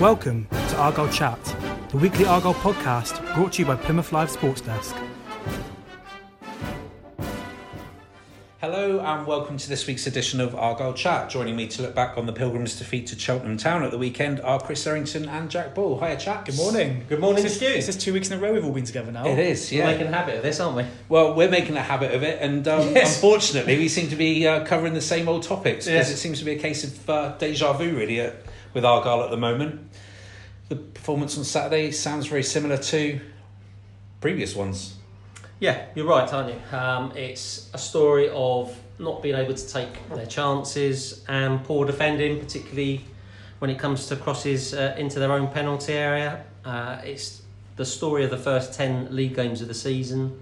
Welcome to Argyle Chat, the weekly Argyle podcast brought to you by Plymouth Live Sports Desk. Hello and welcome to this week's edition of Argyle Chat. Joining me to look back on the Pilgrims' defeat to Cheltenham Town at the weekend are Chris Errington and Jack Ball. Hiya, Jack. Good morning. Good morning Is to this, you. is this two weeks in a row we've all been together now? It is, We're yeah. making a habit of this, aren't we? Well, we're making a habit of it, and um, Yes. unfortunately, we seem to be uh, covering the same old topics because Yes. it seems to be a case of uh, deja vu, really, at, with Argyle at the moment. The performance on Saturday sounds very similar to previous ones. Yeah, you're right, aren't you? Um, it's a story of not being able to take their chances and poor defending, particularly when it comes to crosses uh, into their own penalty area. Uh, it's the story of the first 10 league games of the season.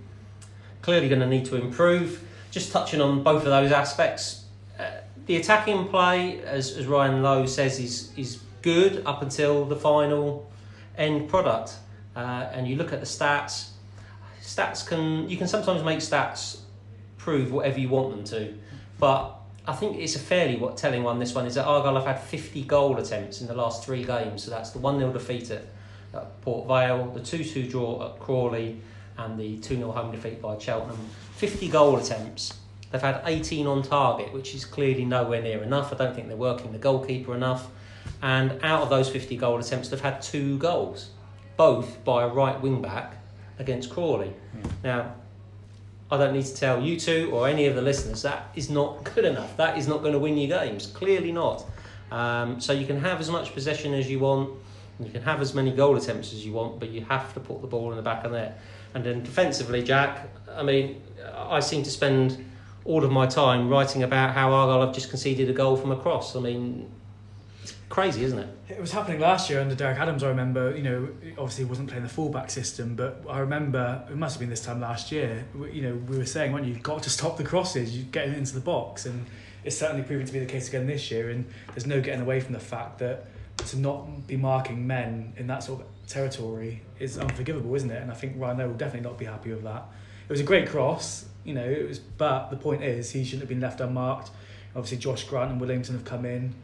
Clearly going to need to improve. Just touching on both of those aspects. Uh, the attacking play, as, as Ryan Lowe says, is, is good up until the final end product. Uh, and you look at the stats, stats can you can sometimes make stats prove whatever you want them to, but I think it's a fairly what telling one. This one is that Argyle have had 50 goal attempts in the last three games, so that's the one 0 defeat at, at Port Vale, the two two draw at Crawley, and the two 0 home defeat by Cheltenham. 50 goal attempts. They've had 18 on target, which is clearly nowhere near enough. I don't think they're working the goalkeeper enough. And out of those 50 goal attempts, they've had two goals, both by a right wing back against Crawley. Now, I don't need to tell you two or any of the listeners that is not good enough. That is not going to win you games. Clearly not. Um, so you can have as much possession as you want, you can have as many goal attempts as you want, but you have to put the ball in the back of net. And then defensively, Jack, I mean, I seem to spend all of my time writing about how Argyle have just conceded a goal from a cross. I mean, crazy, isn't it? It was happening last year under Derek Adams. I remember, you know, obviously he wasn't playing the fullback system, but I remember it must have been this time last year. You know, we were saying, "When you've got to stop the crosses, you get into the box," and it's certainly proven to be the case again this year. And there's no getting away from the fact that to not be marking men in that sort of territory is unforgivable, isn't it? And I think Ryan will definitely not be happy with that. It was a great cross, you know. It was, but the point is, he shouldn't have been left unmarked. Obviously, Josh Grant and Williamson have come in,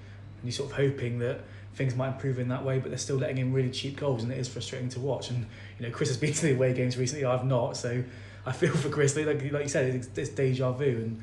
and you're sort of hoping that things might improve in that way, but they're still letting in really cheap goals, and it is frustrating to watch. And you know, Chris has been to the away games recently. I've not, so I feel for Chris. Like, like you said, it's, it's deja vu, and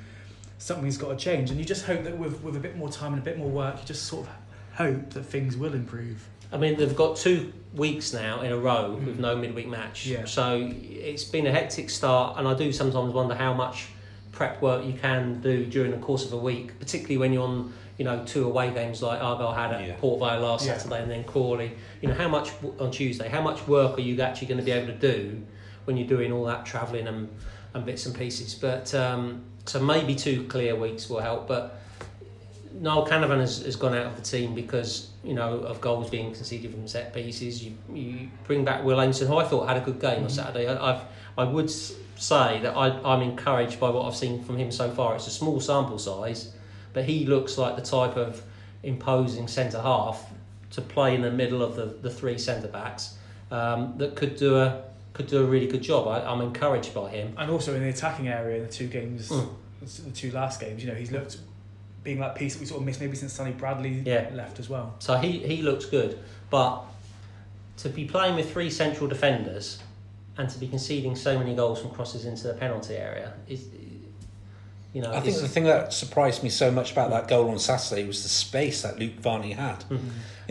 something's got to change. And you just hope that with with a bit more time and a bit more work, you just sort of hope that things will improve. I mean, they've got two weeks now in a row with mm. no midweek match. Yeah. So it's been a hectic start, and I do sometimes wonder how much prep work you can do during the course of a week, particularly when you're on, you know, two away games like Argyle had at Yeah. Port Vale last Yeah. Saturday and then Crawley. You know, how much on Tuesday? How much work are you actually going to be able to do when you're doing all that travelling and, and bits and pieces? But um, so maybe two clear weeks will help, but. Niall Canavan has, has gone out of the team because you know of goals being conceded from set pieces. You, you bring back Will Aimson, who I thought had a good game on Saturday. I, I've, I would say that I, I'm encouraged by what I've seen from him so far. It's a small sample size, but he looks like the type of imposing centre half to play in the middle of the, the three centre backs um, that could do a could do a really good job. I, I'm encouraged by him. And also in the attacking area in the two games, Mm. the two last games, you know, he's looked being that piece that we sort of missed maybe since Sonny Bradley Yeah. left as well. So he, he looks good. But to be playing with three central defenders and to be conceding so many goals from crosses into the penalty area is, you know, I think the thing that surprised me so much about that goal on Saturday was the space that Luke Varney had. You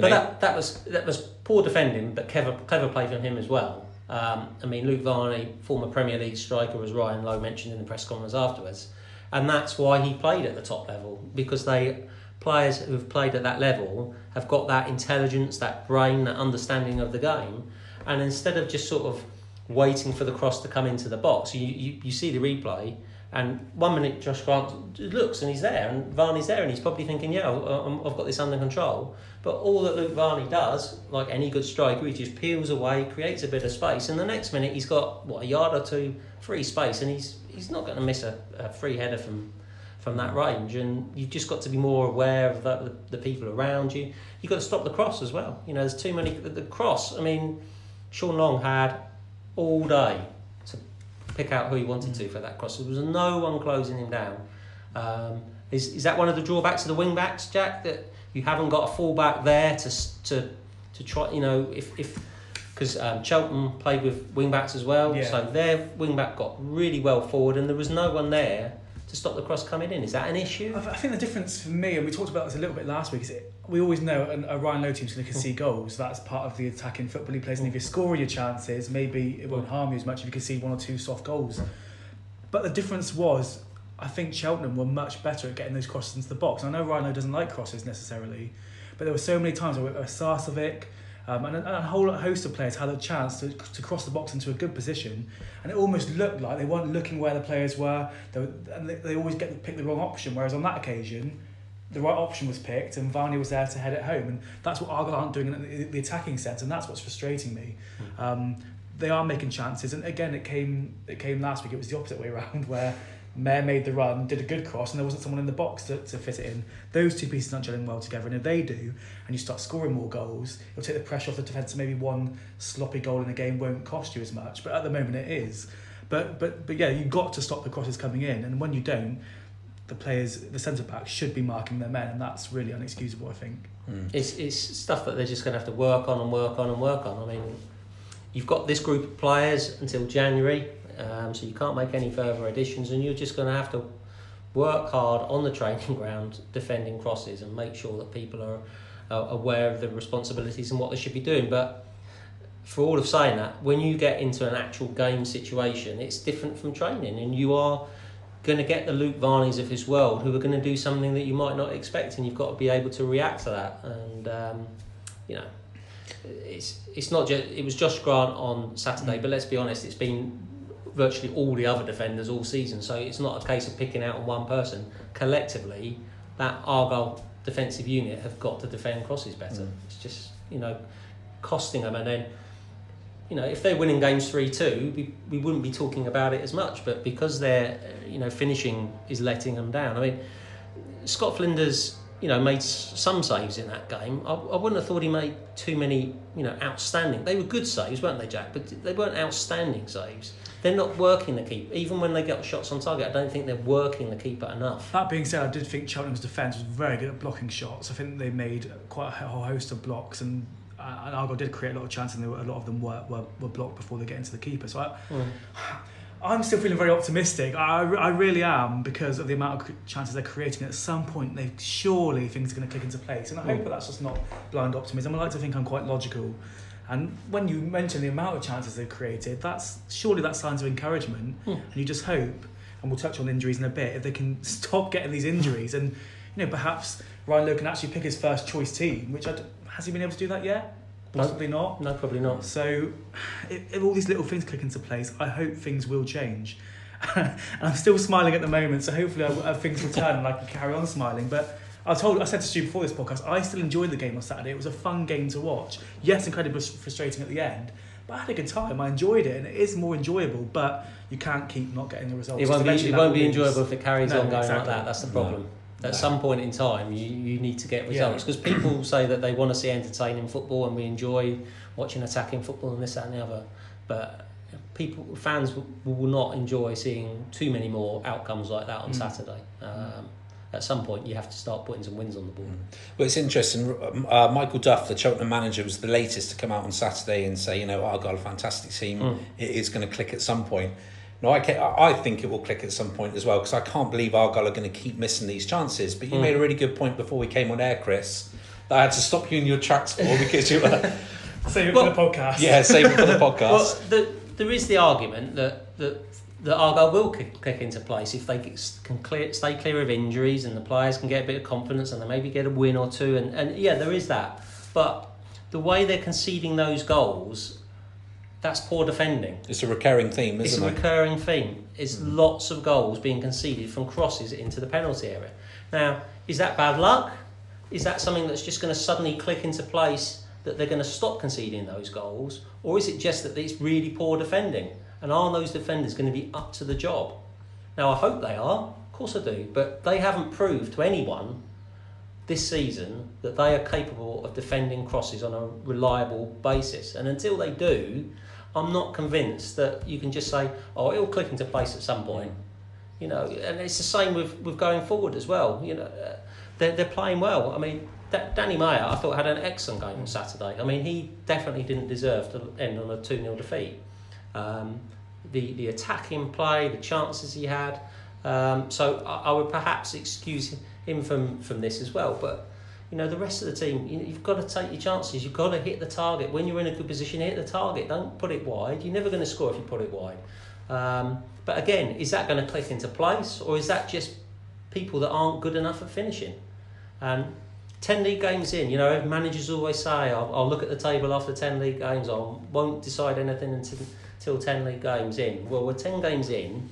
but know, that, that was that was poor defending, but clever clever play from him as well. Um, I mean, Luke Varney, former Premier League striker, as Ryan Lowe mentioned in the press conference afterwards, and that's why he played at the top level because they players who've played at that level have got that intelligence, that brain, that understanding of the game, and instead of just sort of waiting for the cross to come into the box, you, you, you see the replay, And one minute Josh Grant looks and he's there, and Varney's there, and he's probably thinking, "Yeah, I've got this under control." But all that Luke Varney does, like any good striker, he just peels away, creates a bit of space, and the next minute he's got what a yard or two free space, and he's he's not going to miss a, a free header from from that range. And you've just got to be more aware of the, the, people around you. You've got to stop the cross as well. You know, there's too many. The, cross. I mean, Sean Long had all day pick out who he wanted to for that cross. There was no one closing him down. Um, is, is that one of the drawbacks of the wing backs, Jack? That you haven't got a fullback there to to to try. You know, if if because um, Cheltenham played with wing backs as well, Yeah. so their wing back got really well forward, and there was no one there to stop the cross coming in. Is that an issue? I I think the difference for me, and we talked about this a little bit last week, is it, we always know a, a uh, Ryan Lowe team's going to concede goals. That's part of the attacking football he plays. And if you're scoring your chances, maybe it won't harm you as much if you concede one or two soft goals. But the difference was, I think Cheltenham were much better at getting those crosses into the box. I know Ryan Lowe doesn't like crosses necessarily, but there were so many times where oh, Sarcevic um, and, a, a whole host of players had a chance to, to cross the box into a good position, and it almost looked like they weren't looking where the players were. They, were, and they, they always get to pick the wrong option. Whereas on that occasion, the right option was picked, and Varney was there to head it home. And that's what Argyle aren't doing in the, the attacking sense, and that's what's frustrating me. Um, they are making chances, and again, it came it came last week. It was the opposite way around, where Mayor made the run, did a good cross, and there wasn't someone in the box to, to fit it in. Those two pieces aren't gelling well together, and if they do, and you start scoring more goals, it'll take the pressure off the defence. and Maybe one sloppy goal in a game won't cost you as much, but at the moment it is. But but but yeah, you've got to stop the crosses coming in, and when you don't, the players, the centre backs, should be marking their men, and that's really unexcusable. I think. Hmm. It's, it's stuff that they're just going to have to work on and work on and work on. I mean, you've got this group of players until January, um, so you can't make any further additions, and you're just going to have to work hard on the training ground defending crosses and make sure that people are aware of the responsibilities and what they should be doing. But for all of saying that, when you get into an actual game situation, it's different from training, and you are going to get the Luke Varneys of his world who are going to do something that you might not expect, and you've got to be able to react to that. And um, you know, it's it's not just it was Josh Grant on Saturday, but let's be honest, it's been virtually all the other defenders all season. So it's not a case of picking out on one person. Collectively, that Argyle defensive unit have got to defend crosses better. It's just you know costing them, and then you know, if they're winning games 3 2, we, we wouldn't be talking about it as much. But because their, uh, you know, finishing is letting them down. I mean, Scott Flinders, you know, made some saves in that game. I, I wouldn't have thought he made too many, you know, outstanding. They were good saves, weren't they, Jack? But they weren't outstanding saves. They're not working the keeper. Even when they get shots on target, I don't think they're working the keeper enough. That being said, I did think Cheltenham's defence was very good at blocking shots. I think they made quite a whole host of blocks, and, uh, and Argyle did create a lot of chances, and they were, a lot of them were, were, were blocked before they get into the keeper. So I, I'm still feeling very optimistic. I, I really am because of the amount of chances they're creating. At some point, they surely things are going to click into place, and I hope that that's just not blind optimism. I like to think I'm quite logical. And when you mention the amount of chances they've created, that's surely that's signs of encouragement. And you just hope, and we'll touch on injuries in a bit, if they can stop getting these injuries, and you know perhaps Ryan Lowe can actually pick his first choice team. Which I d has he been able to do that yet? No. Possibly not. No, probably not. So, if, if all these little things click into place, I hope things will change. and I'm still smiling at the moment, so hopefully I, uh, things will turn and I can carry on smiling. But I told, I said to Stu before this podcast, I still enjoyed the game on Saturday. It was a fun game to watch. Yes, incredibly frustrating at the end, but I had a good time. I enjoyed it, and it is more enjoyable. But you can't keep not getting the results. It won't be, it won't be enjoyable if it carries No, on going exactly. like that. That's the problem. At No. some point in time, you, you need to get results because people say that they want to see entertaining football and we enjoy watching attacking football and this, that, and the other. But people, fans will, will not enjoy seeing too many more outcomes like that on Mm. Saturday. Um, at some point, you have to start putting some wins on the board. Well, it's interesting. Uh, Michael Duff, the Cheltenham manager, was the latest to come out on Saturday and say, you know, Argyle, a fantastic team. Mm. It is going to click at some point. No, I, ca- I think it will click at some point as well because I can't believe Argyle are going to keep missing these chances. But you Mm. made a really good point before we came on air, Chris, that I had to stop you in your tracks for because you were, Save it Well, for the podcast. yeah, save it for the podcast. Well, the, there is the argument that that, that Argyle will kick, kick into place if they can clear, stay clear of injuries and the players can get a bit of confidence and they maybe get a win or two. And, and yeah, there is that. But the way they're conceding those goals, That's poor defending. It's a recurring theme, It's a it? recurring theme. It's mm. lots of goals being conceded from crosses into the penalty area. Now, is that bad luck? Is that something that's just going to suddenly click into place that they're going to stop conceding those goals? Or is it just that it's really poor defending? And are those defenders going to be up to the job? Now, I hope they are. Of course I do. But they haven't proved to anyone this season that they are capable of defending crosses on a reliable basis. And until they do, I'm not convinced that you can just say, oh, it'll click into place at some point. You know, and it's the same with, with going forward as well. You know, uh, they're, they're playing well. I mean, Da- Danny Mayor, I thought, had an excellent game on Saturday. I mean, he definitely didn't deserve to end on a 2 0 defeat. Um, the, the attacking play, the chances he had. Um, so I, I would perhaps excuse him from, from this as well. But you know, the rest of the team, You you've got to take your chances. You've got to hit the target. When you're in a good position, hit the target. Don't put it wide. You're never going to score if you put it wide. Um, but again, is that going to click into place, or is that just people that aren't good enough at finishing? And 10 league games in, you know, managers always say, I'll, I'll look at the table after 10 league games, I won't decide anything until, until 10 league games in. Well, we're 10 games in,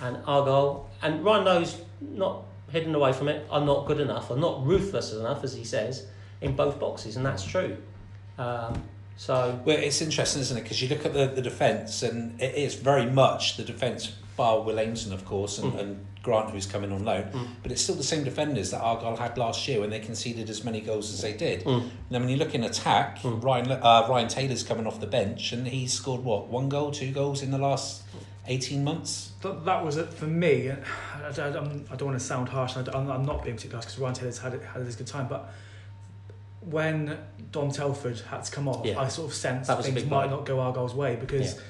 and Argyle, and Ryan knows, not hidden away from it, are not good enough, are not ruthless enough, as he says, in both boxes, and that's true. Um, so, Well, it's interesting, isn't it? Because you look at the, the defence, and it is very much the defence, bar Will Aimson, of course, and, Mm. and Grant, who's coming on loan. Mm. But it's still the same defenders that Argyle had last year when they conceded as many goals as they did. Mm. And then when you look in attack, Mm. Ryan uh, Ryan Taylor's coming off the bench, and he's scored what one goal, two goals in the last eighteen months. That, that was it for me. I, I, I don't want to sound harsh. I, am I'm not being particularly harsh because Ryan Taylor's had had his good time. But when Dom Telford had to come off, Yeah. I sort of sensed That was a things might not go Argyle's way because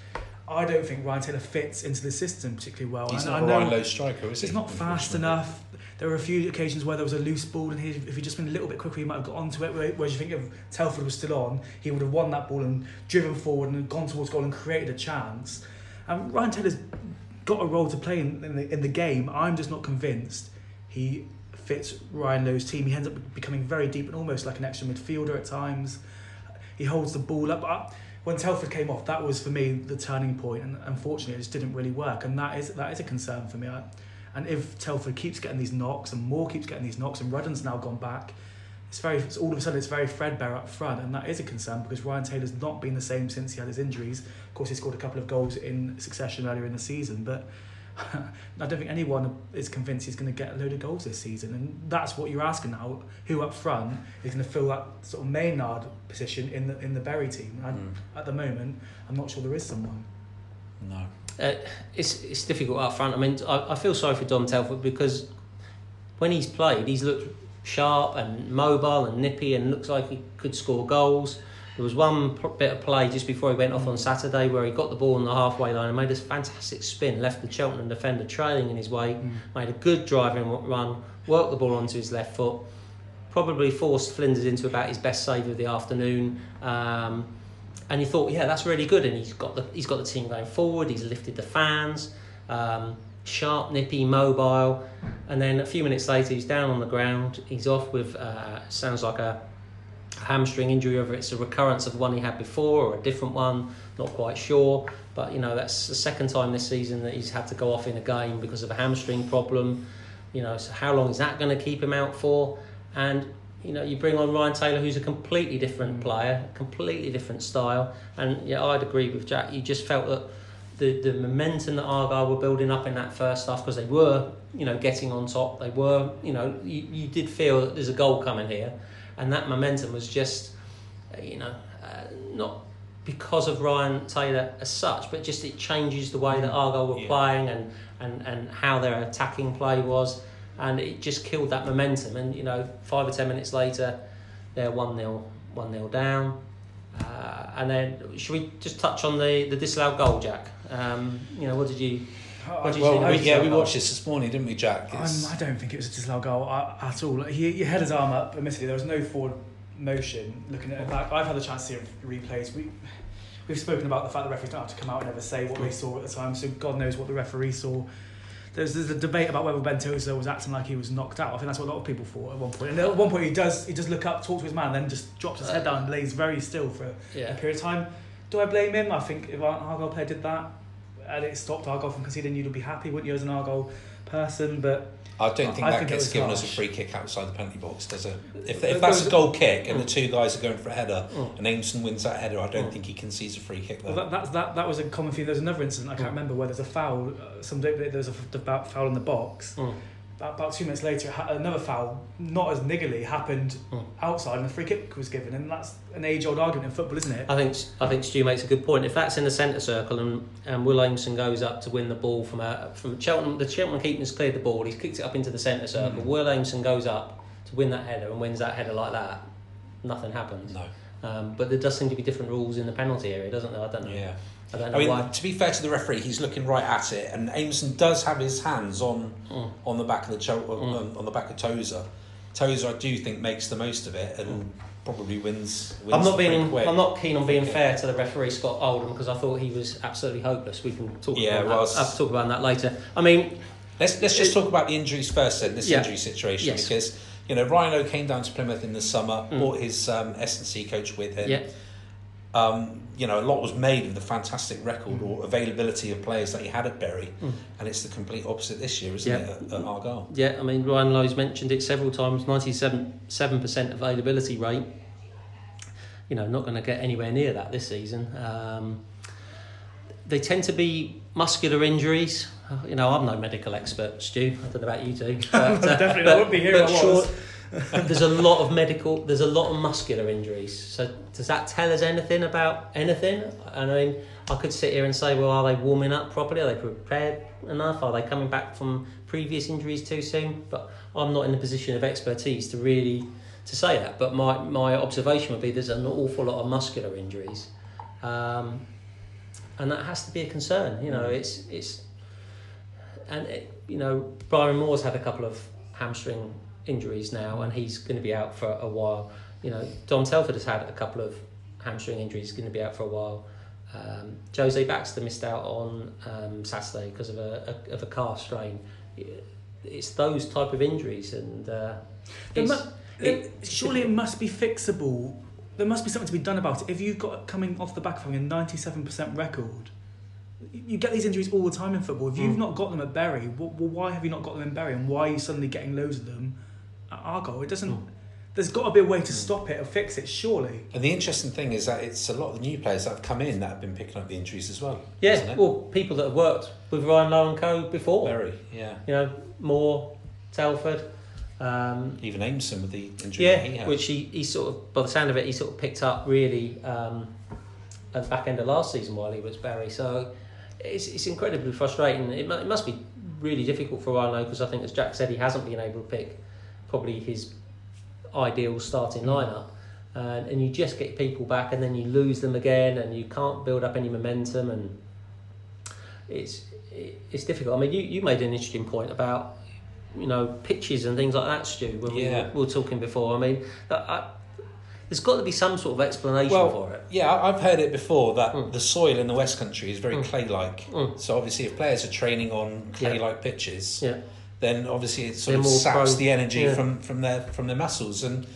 I don't think Ryan Taylor fits into the system particularly well. He's And not I a Lowe striker, is he? he's not fast enough. There were a few occasions where there was a loose ball, and he, if he'd just been a little bit quicker, he might have got onto it. Whereas you think if Telford was still on, he would have won that ball and driven forward and gone towards goal and created a chance. And Ryan Taylor's got a role to play in, in, the, in the game. I'm just not convinced he fits Ryan Lowe's team. He ends up becoming very deep and almost like an extra midfielder at times. He holds the ball up. I- When Telford came off, that was for me the turning point, and unfortunately, it just didn't really work. And that is that is a concern for me. I, and if Telford keeps getting these knocks and Moore keeps getting these knocks, and Rudden's now gone back, it's very it's, all of a sudden it's very threadbare up front, and that is a concern because Ryan Taylor's not been the same since he had his injuries. Of course, he scored a couple of goals in succession earlier in the season, but I don't think anyone is convinced he's going to get a load of goals this season, and that's what you're asking now. Who up front is going to fill that sort of Maynard position in the in the Bury team? And Mm. At the moment, I'm not sure there is someone. No. Uh, it's it's difficult up front. I mean, I, I feel sorry for Dom Telford because when he's played, he's looked sharp and mobile and nippy and looks like he could score goals. There was one bit of play just before he went off on Saturday where he got the ball on the halfway line and made a fantastic spin, left the Cheltenham defender trailing in his way, made a good driving run, worked the ball onto his left foot, probably forced Flinders into about his best save of the afternoon. Um, and he thought, yeah, that's really good. And he's got the he's got the team going forward. He's lifted the fans, um, sharp, nippy, mobile. And then a few minutes later, he's down on the ground. He's off with uh, sounds like a hamstring injury, whether it's a recurrence of one he had before or a different one, not quite sure. But you know, that's the second time this season that he's had to go off in a game because of a hamstring problem. You know, so how long is that going to keep him out for? And you know, you bring on Ryan Taylor, who's a completely different mm. player, completely different style. And yeah, I'd agree with Jack. You just felt that the the momentum that Argyle were building up in that first half because they were, you know, getting on top. They were, you know, you, you did feel that there's a goal coming here, and that momentum was just, uh, you know, uh, not because of Ryan Taylor as such, but just it changes the way that Argyle were Yeah. playing and, and, and how their attacking play was, and it just killed that momentum. And you know, five or ten minutes later, they're one 0 one 0 down. Uh, and then, should we just touch on the, the disallowed goal, Jack? Um, you know, what did you? What you Well, think we, yeah, we watched this this morning, didn't we, Jack? I don't think it was a disallowed goal at all. He, he had his arm up. Admittedly, there was no forward motion. Looking at it back, I've had the chance to see replays. We we've spoken about the fact the referees don't have to come out and ever say what they saw at the time. So God knows what the referee saw. There's, there's a debate about whether Ben Tozer was acting like he was knocked out. I think that's what a lot of people thought at one point. And at one point, he does he does look up, talk to his man, then just drops his head down and lays very still for a period of time. do I blame him? I think if an Argyle player did that and it stopped Argyle from conceding, you'd be happy, wouldn't you, as an Argyle person? But I don't think I that think gets was given as a free kick outside the penalty box, does it? If, if that's a goal kick and the two guys are going for a header Mm. and Aimson wins that header, I don't Mm. think he concedes a free kick well, there. that, that that was a common thing. There's another incident I can't Mm. remember where there's a foul. Uh, some there's a f- about foul in the box. About, about two minutes later, another foul, not as niggly, happened Mm. outside, and a free kick was given. And that's an age-old argument in football, isn't it? I think I think Stu makes a good point. If that's in the centre circle and, and Will Aimson goes up to win the ball from a from Cheltenham, the Cheltenham keeper's cleared the ball. He's kicked it up into the centre circle. Mm. Will Aimson goes up to win that header and wins that header like that. Nothing happens. No. Um, but there does seem to be different rules in the penalty area, doesn't there? I don't know. Yeah. I don't know I mean, why. to be fair to the referee, he's looking right at it, and Aimson does have his hands on Mm. on the back of the cho- Mm. on, on the back of Tozer. Tozer, I do think, makes the most of it and probably wins. wins I'm not being quick. I'm not keen on being Yeah. fair to the referee Scott Oldham because I thought he was absolutely hopeless. We can talk Yeah, about well, that. I'll talk about that later. I mean, Let's let's just It- talk about the injuries first. Then this Yeah. injury situation Yes. because you know Ryan O came down to Plymouth in the summer, Mm. brought his um, S and C coach with him. yeah, Um, you know, a lot was made of the fantastic record or availability of players that he had at Bury, Mm. and it's the complete opposite this year, isn't Yeah. it? At, at Argyle. Yeah, I mean Ryan Lowe's mentioned it several times. Ninety-seven seven percent availability rate. You know, not going to get anywhere near that this season. Um, they tend to be muscular injuries. Uh, You know, I'm no medical expert, Stu. I don't know about you two. But, uh, Definitely, I wouldn't be here if I was. there's a lot of medical. There's a lot of muscular injuries. So does that tell us anything about anything? I mean, I could sit here and say, well, are they warming up properly? Are they prepared enough? Are they coming back from previous injuries too soon? But I'm not in a position of expertise to really to say that. But my my observation would be there's an awful lot of muscular injuries, um, and that has to be a concern. You know, it's it's and it, you know Byron Moore's had a couple of hamstring injuries now, and he's going to be out for a while. You know, Dom Telford has had a couple of hamstring injuries, he's going to be out for a while. Um, Jose Baxter missed out on um, Saturday because of a, a of a calf strain. It's those type of injuries, and uh, mu- it- surely it must be fixable. There must be something to be done about it. If you've got coming off the back of having a ninety-seven percent record, you get these injuries all the time in football. If you've Mm. not got them at Bury, well, why have you not got them in Bury, and why are you suddenly getting loads of them Argyle? It doesn't. Mm. There's got to be a way to stop it or fix it. Surely. And the interesting thing is that it's a lot of the new players that have come in that have been picking up the injuries as well. yeah, well, people that have worked with Ryan Lowe and Co before, very, yeah. you know, Moore, Telford. Um, Even Aimson with the injury that he Yeah, had. which he, he sort of, by the sound of it, he sort of picked up really um, at the back end of last season while he was Bury. So it's, it's incredibly frustrating. It, it must be really difficult for Ryan Lowe because I think, as Jack said, he hasn't been able to pick probably his ideal starting lineup. And, and you just get people back and then you lose them again and you can't build up any momentum and it's it, it's difficult. I mean, you, you made an interesting point about you know pitches and things like that, Stu. When Yeah. we, were, we were talking before. I mean, I, I, there's got to be some sort of explanation Well, for it. Yeah, I've heard it before that Mm. the soil in the West Country is very Mm. clay-like. Mm. So obviously, if players are training on clay-like pitches, Yeah, then obviously it sort They're of saps prone- the energy yeah. from from their from their muscles. And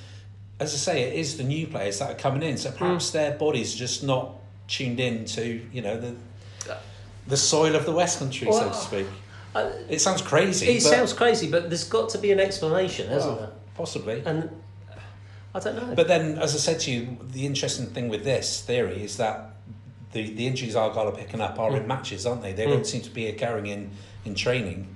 as I say, it is the new players that are coming in. Mm. So perhaps their bodies are just not tuned in to you know the the soil of the West Country, so to speak. I, It sounds crazy. it sounds crazy, but there's got to be an explanation, hasn't well, there? possibly. And I don't know. But then, as I said to you, the interesting thing with this theory is that the, the injuries Argyle are picking up are in Mm. matches, aren't they? They Mm. don't seem to be occurring in, in training.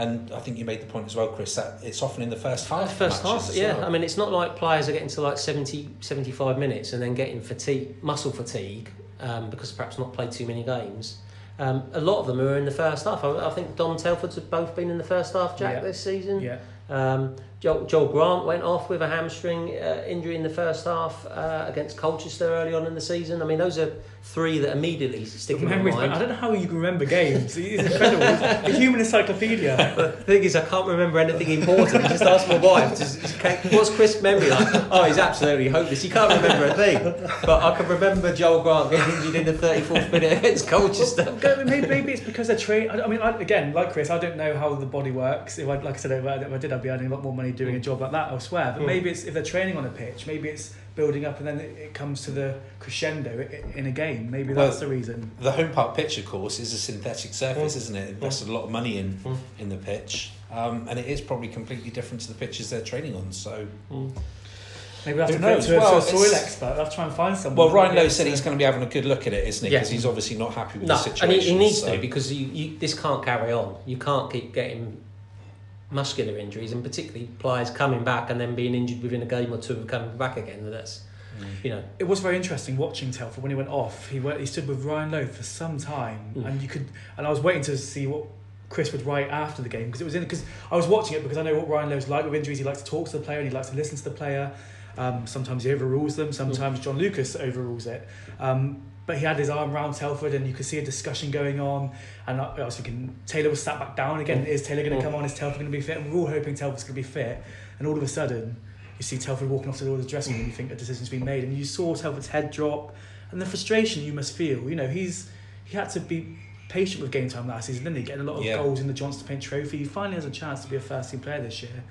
And I think you made the point as well, Chris, that it's often in the first half. First half, yeah. well. I mean, it's not like players are getting to like 70, 75 minutes and then getting fatigue, muscle fatigue, um, because perhaps not played too many games. Um, a lot of them are in the first half. I, I think Dom Telford's have both been in the first half, Jack, Yeah. this season. Yeah. Um, Joel, Joel Grant went off with a hamstring uh, injury in the first half uh, against Colchester early on in the season. I mean, those are three that immediately stick in my mind. I don't know how you can remember games. It's incredible. a human encyclopedia. The thing is, I can't remember anything important. Just ask my wife. Just, just what's Chris' memory like? Oh, he's absolutely hopeless. He can't remember a thing. But I can remember Joel Grant getting injured in the 34th minute against Colchester. Well, maybe, maybe it's because they're trained. I mean, I, again, like Chris, I don't know how the body works. If I, like I said, I, if I did, I'd be earning a lot more money money doing a Mm. job like that elsewhere. But Mm. maybe it's if they're training on a pitch, maybe it's building up and then it, it comes to the crescendo in a game. Maybe Well, that's the reason. The home park pitch, of course, is a synthetic surface, Mm. isn't it? Invested a lot of money in Mm. in the pitch, um, and it is probably completely different to the pitches they're training on. So, Mm. Maybe we'll have Who to go knows? to, a- to Well, a soil expert. I'll have to try and find someone. well, Ryan Lowe said to- he's going to be having a good look at it, isn't he? Yeah. Because he's obviously not happy with No, the and situation. he, he needs so- to because you, you, this can't carry on. You can't keep getting muscular injuries, and particularly players coming back and then being injured within a game or two and coming back again. That's Mm. you know, It was very interesting watching Telford when he went off. He went, he stood with Ryan Lowe for some time, Mm. and you could. And I was waiting to see what Chris would write after the game because it was in because I was watching it because I know what Ryan Lowe's like with injuries. He likes to talk to the player and he likes to listen to the player. Um, sometimes he overrules them. Sometimes John Lucas overrules it. Um, but he had his arm around Telford, and you could see a discussion going on. And I, I was thinking Taylor was sat back down again. Mm. Is Taylor going to Mm. come on? Is Telford going to be fit? And we're all hoping Telford's going to be fit. And all of a sudden, you see Telford walking off to the door of the dressing room, and you think a decision's been made, and you saw Telford's head drop, and the frustration you must feel. You know, he's he had to be patient with game time last season, didn't he? Getting a lot of Yeah. goals in the Johnston Paint Trophy. He finally has a chance to be a first team player this year,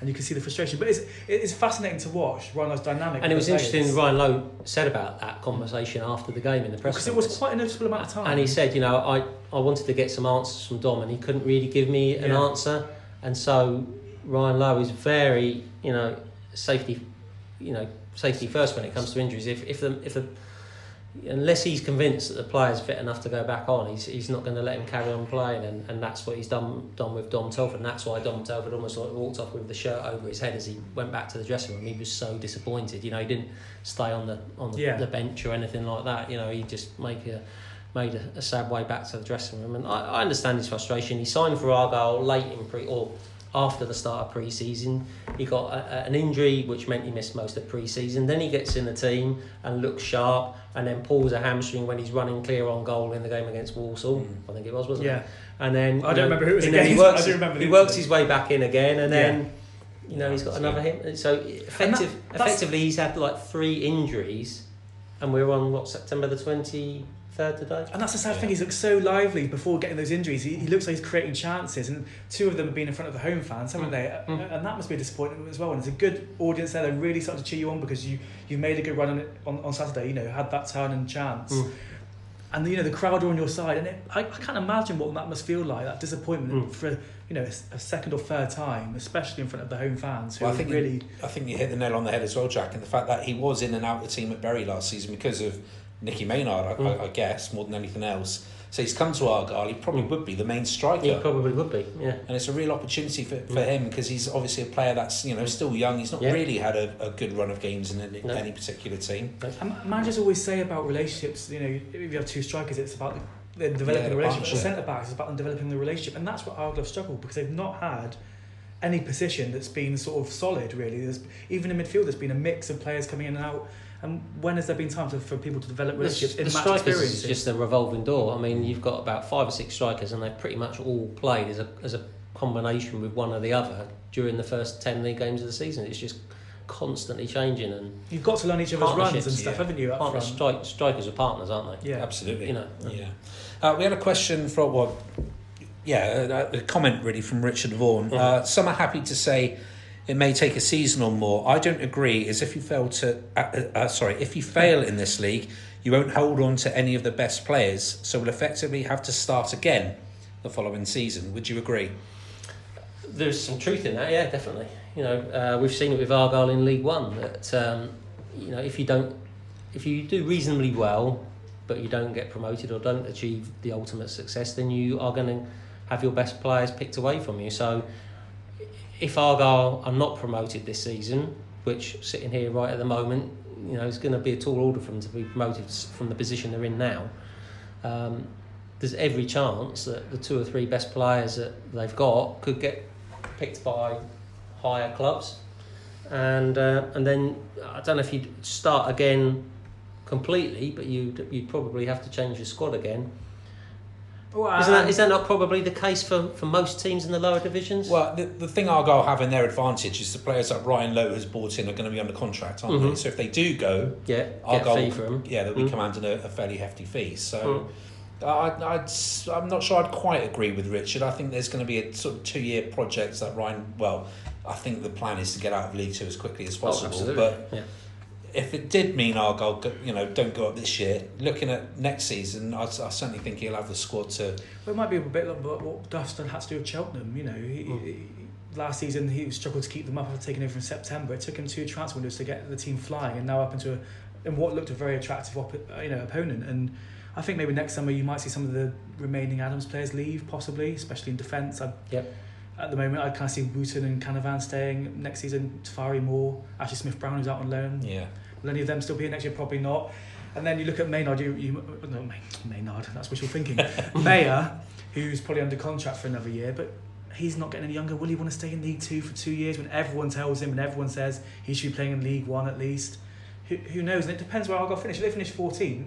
and you can see the frustration. But it's it's fascinating to watch Ronald's dynamic. and it was interesting. players. Ryan Lowe said about that conversation after the game in the press because it was quite a noticeable amount of time. And he said, you know, I, I wanted to get some answers from Dom, and he couldn't really give me an Yeah. answer. And so Ryan Lowe is very, you know, safety, you know, safety first when it comes to injuries. If if the if the unless he's convinced that the player's fit enough to go back on, he's, he's not going to let him carry on playing, and, and that's what he's done done with Dom Telford, and that's why Dom Telford almost like walked off with the shirt over his head as he went back to the dressing room. He was so disappointed. You know, he didn't stay on the on the, Yeah. the bench or anything like that. You know, he just make a made a, a sad way back to the dressing room, and I, I understand his frustration. He signed for Argyle late in pre or after the start of pre-season. He got a, an injury which meant he missed most of pre-season. Then he gets in the team and looks sharp, and then pulls a hamstring when he's running clear on goal in the game against Walsall. Mm. I think it was, wasn't it? yeah, And then I don't remember who it was and then he works, I do remember he works his way back in again, and then. Yeah. You know, he's got another hit. So effective, that's- effectively, he's had like three injuries, and we're on what September the twenty third today. And that's the sad Yeah. thing. He's looked so lively before getting those injuries. He, he looks like he's creating chances, and two of them have been in front of the home fans, haven't Mm. they? Mm. And that must be a disappointment as well. And it's a good audience there. They really start to cheer you on because you you made a good run on on, on Saturday. You know, had that turn and chance. Mm. And you know the crowd are on your side, and it, I, I can't imagine what that must feel like. That disappointment Mm. for you know a second or third time, especially in front of the home fans who Well, I think really. I think you hit the nail on the head as well, Jack, and the fact that he was in and out of the team at Bury last season because of Nicky Maynard, I, Mm. I, I guess, more than anything else. So he's come to Argyle. He probably Mm. would be the main striker. He probably would be, yeah. and it's a real opportunity for, for Mm. him because he's obviously a player that's you know still young. He's not Yeah. really had a, a good run of games in any, No. any particular team. And managers always say about relationships, you know, if you have two strikers, it's about the, the developing Yeah, the the relationship. The centre backs is about them developing the relationship, and that's what Argyle have struggled because they've not had any position that's been sort of solid. Really, there's even in midfield, there's been a mix of players coming in and out. And when has there been time to, for people to develop The, relationships the in match strikers experiences? is just a revolving door. I mean, you've got about five or six strikers, and they've pretty much all played as a as a combination with one or the other during the first ten league games of the season. It's just constantly changing, and You've got to learn each other's runs and stuff, yeah. haven't you? Up partner front? strike, strikers are partners, aren't they? Yeah. Absolutely. You know. Yeah. Uh, we had a question from well, yeah, a, a comment really from Richard Vaughan. Mhm. Uh, some are happy to say it may take a season or more. I don't agree. As if you fail to, uh, uh, sorry, if you fail in this league, you won't hold on to any of the best players, so we'll effectively have to start again the following season. Would you agree? There's some truth in that, yeah, definitely. You know, uh, we've seen it with Argyle in League One that um, you know if you don't, if you do reasonably well, but you don't get promoted or don't achieve the ultimate success, then you are going to have your best players picked away from you. So, if Argyle are not promoted this season, which sitting here right at the moment, you know, it's going to be a tall order for them to be promoted from the position they're in now. Um, there's every chance that the two or three best players that they've got could get picked by higher clubs, and uh, and then I don't know if you'd start again completely, but you'd you'd probably have to change your squad again. Well, Isn't that um, that not probably the case for, for most teams in the lower divisions? Well, the, the thing Argyle have in their advantage is the players that Ryan Lowe has bought in are going to be under contract, aren't they? Mhm. So if they do go, yeah, get a Argyle, fee for them. yeah, they'll be Mm. commanding a, a fairly hefty fee. So I, I'd, I'm not sure I'd quite agree with Richard. I think there's going to be a sort of two year project that Ryan, well, I think the plan is to get out of League Two as quickly as Oh, possible. absolutely. but yeah. If it did mean Argyle, go- you know, don't go up this year, looking at next season, I, I certainly think he'll have the squad to. Well, it might be a bit like what Duffston had to do with Cheltenham. You know, he, Mm. he, last season he struggled to keep them up after taking over in September. It took him two transfer windows to get the team flying, and now up into a, in what looked a very attractive op- you know opponent. And I think maybe next summer you might see some of the remaining Adams players leave, possibly, especially in defence. Yep. At the moment, I kind of see Wootton and Canavan staying next season. Tafari Moore, Ashley Smith Brown, who's out on loan. Yeah. Will any of them still be here next year? Probably not. And then you look at Maynard, you, you no, May- Maynard, that's wishful thinking. Mayor, who's probably under contract for another year, but he's not getting any younger. Will he want to stay in League Two for two years when everyone tells him and everyone says he should be playing in League One at least? Who, who knows? And it depends where I Argyle finish. If they finish 14th,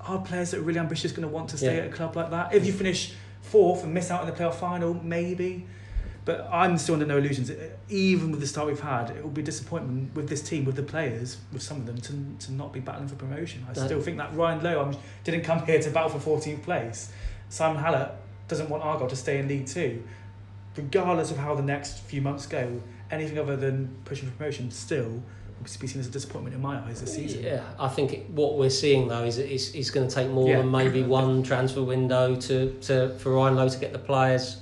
are players that are really ambitious going to want to stay Yeah. at a club like that? If you finish fourth and miss out in the playoff final, maybe. But I'm still under no illusions. Even with the start we've had, it will be disappointment with this team, with the players, with some of them, to, to not be battling for promotion. I That- still think that Ryan Lowe um, didn't come here to battle for 14th place. Simon Hallett doesn't want Argyle to stay in League Two. Regardless of how the next few months go, anything other than pushing for promotion still be seen as a disappointment in my eyes this season. Yeah, I think it, what we're seeing though is it's, it's going to take more Yeah. than maybe one transfer window to, to for Ryan Lowe to get the players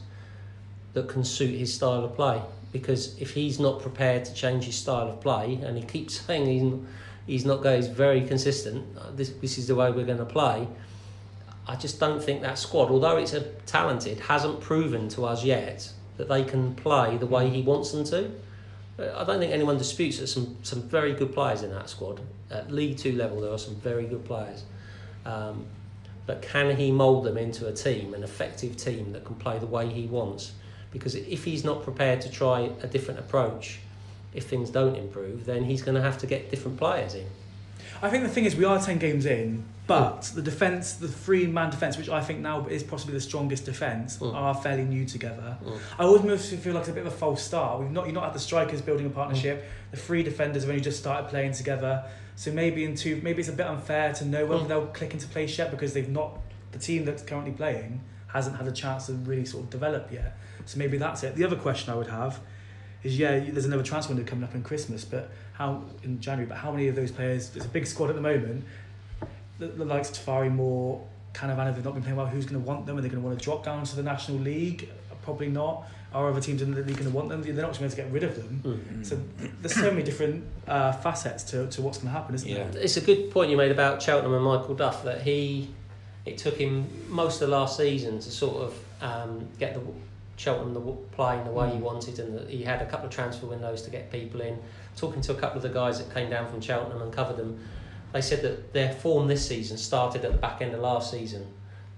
that can suit his style of play. Because if he's not prepared to change his style of play, and he keeps saying he's he's not going, he's very consistent. uh, This this is the way we're going to play. I just don't think that squad, although it's a talented, hasn't proven to us yet that they can play the way he wants them to. I don't think anyone disputes that some some very good players in that squad at League Two level. There are some very good players, um, but can he mould them into a team, an effective team that can play the way he wants? Because if he's not prepared to try a different approach, if things don't improve, then he's going to have to get different players in. I think the thing is, we are 10 games in, but the defence, the three man defence, which I think now is possibly the strongest defence, Mm. are fairly new together. Mm. I always mostly feel like it's a bit of a false start. We've not, you've not had the strikers building a partnership, the three defenders have only just started playing together. So maybe in two, maybe it's a bit unfair to know whether Mm. they'll click into place yet because they've not, the team that's currently playing hasn't had a chance to really sort of develop yet. So maybe that's it. The other question I would have is yeah, there's another transfer window coming up in Christmas, but how in January? But how many of those players? It's a big squad at the moment. The, the likes of Tafari Moore, Canavan, if they've not been playing well, who's going to want them? Are they going to want to drop down to the National League? Probably not. Are other teams in the league going to want them? They're not going to get rid of them. Mm. So there's so many different uh, facets to, to what's going to happen, isn't Yeah. there? It's a good point you made about Cheltenham and Michael Duff that he, it took him most of the last season to sort of um, get the Cheltenham the, playing the way he hmm. wanted, and that he had a couple of transfer windows to get people in. Talking to a couple of the guys that came down from Cheltenham and covered them, they said that their form this season started at the back end of last season.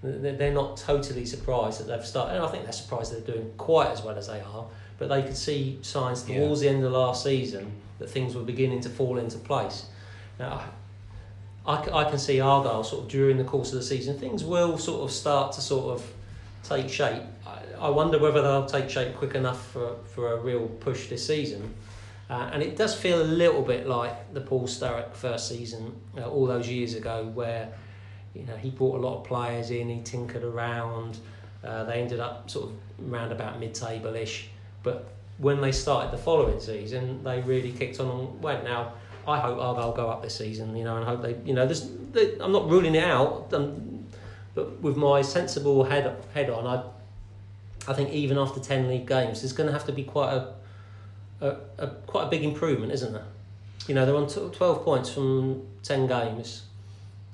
They're not totally surprised that they've started, and I think they're surprised they're doing quite as well as they are. But they could see signs Yeah. towards the end of last season that things were beginning to fall into place. Now, I can see Argyle sort of during the course of the season, things will sort of start to sort of take shape. I, wonder whether they'll take shape quick enough for, for a real push this season. Uh, and it does feel a little bit like the Paul Sturrock first season uh, all those years ago, where you know he brought a lot of players in, he tinkered around. Uh, they ended up sort of round about mid-table ish, but when they started the following season, they really kicked on and went. Now I hope Argyle go up this season, you know, and hope they, you know, there's, they, I'm not ruling it out, um, but with my sensible head head on, I, I think even after ten league games, there's going to have to be quite a, a, a quite a big improvement, isn't there? You know, they're on tw- twelve points from ten games.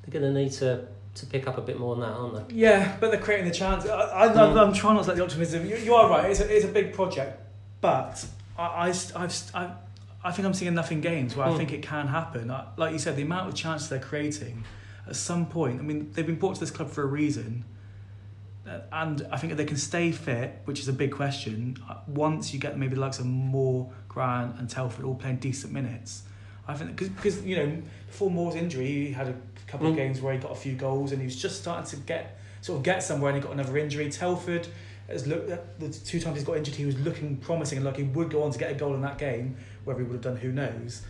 They're going to need to to pick up a bit more than that, aren't they? Yeah, but they're creating the chance. I, I, Mm. I'm trying not to let the optimism. You, you are right. It's a, it's a big project, but I, I, I've, I, I think I'm seeing enough in games where I Mm. think it can happen. I, like you said, the amount of chances they're creating at some point. I mean, they've been brought to this club for a reason, and I think they can stay fit, which is a big question. uh, Once you get maybe the likes of Moore, Grant, and Telford all playing decent minutes, I think because you know before Moore's injury, he had a couple of Mm. games where he got a few goals and he was just starting to get sort of get somewhere, and he got another injury. Telford has looked the two times he's got injured, he was looking promising and like he would go on to get a goal in that game. Whether he would have done, who knows.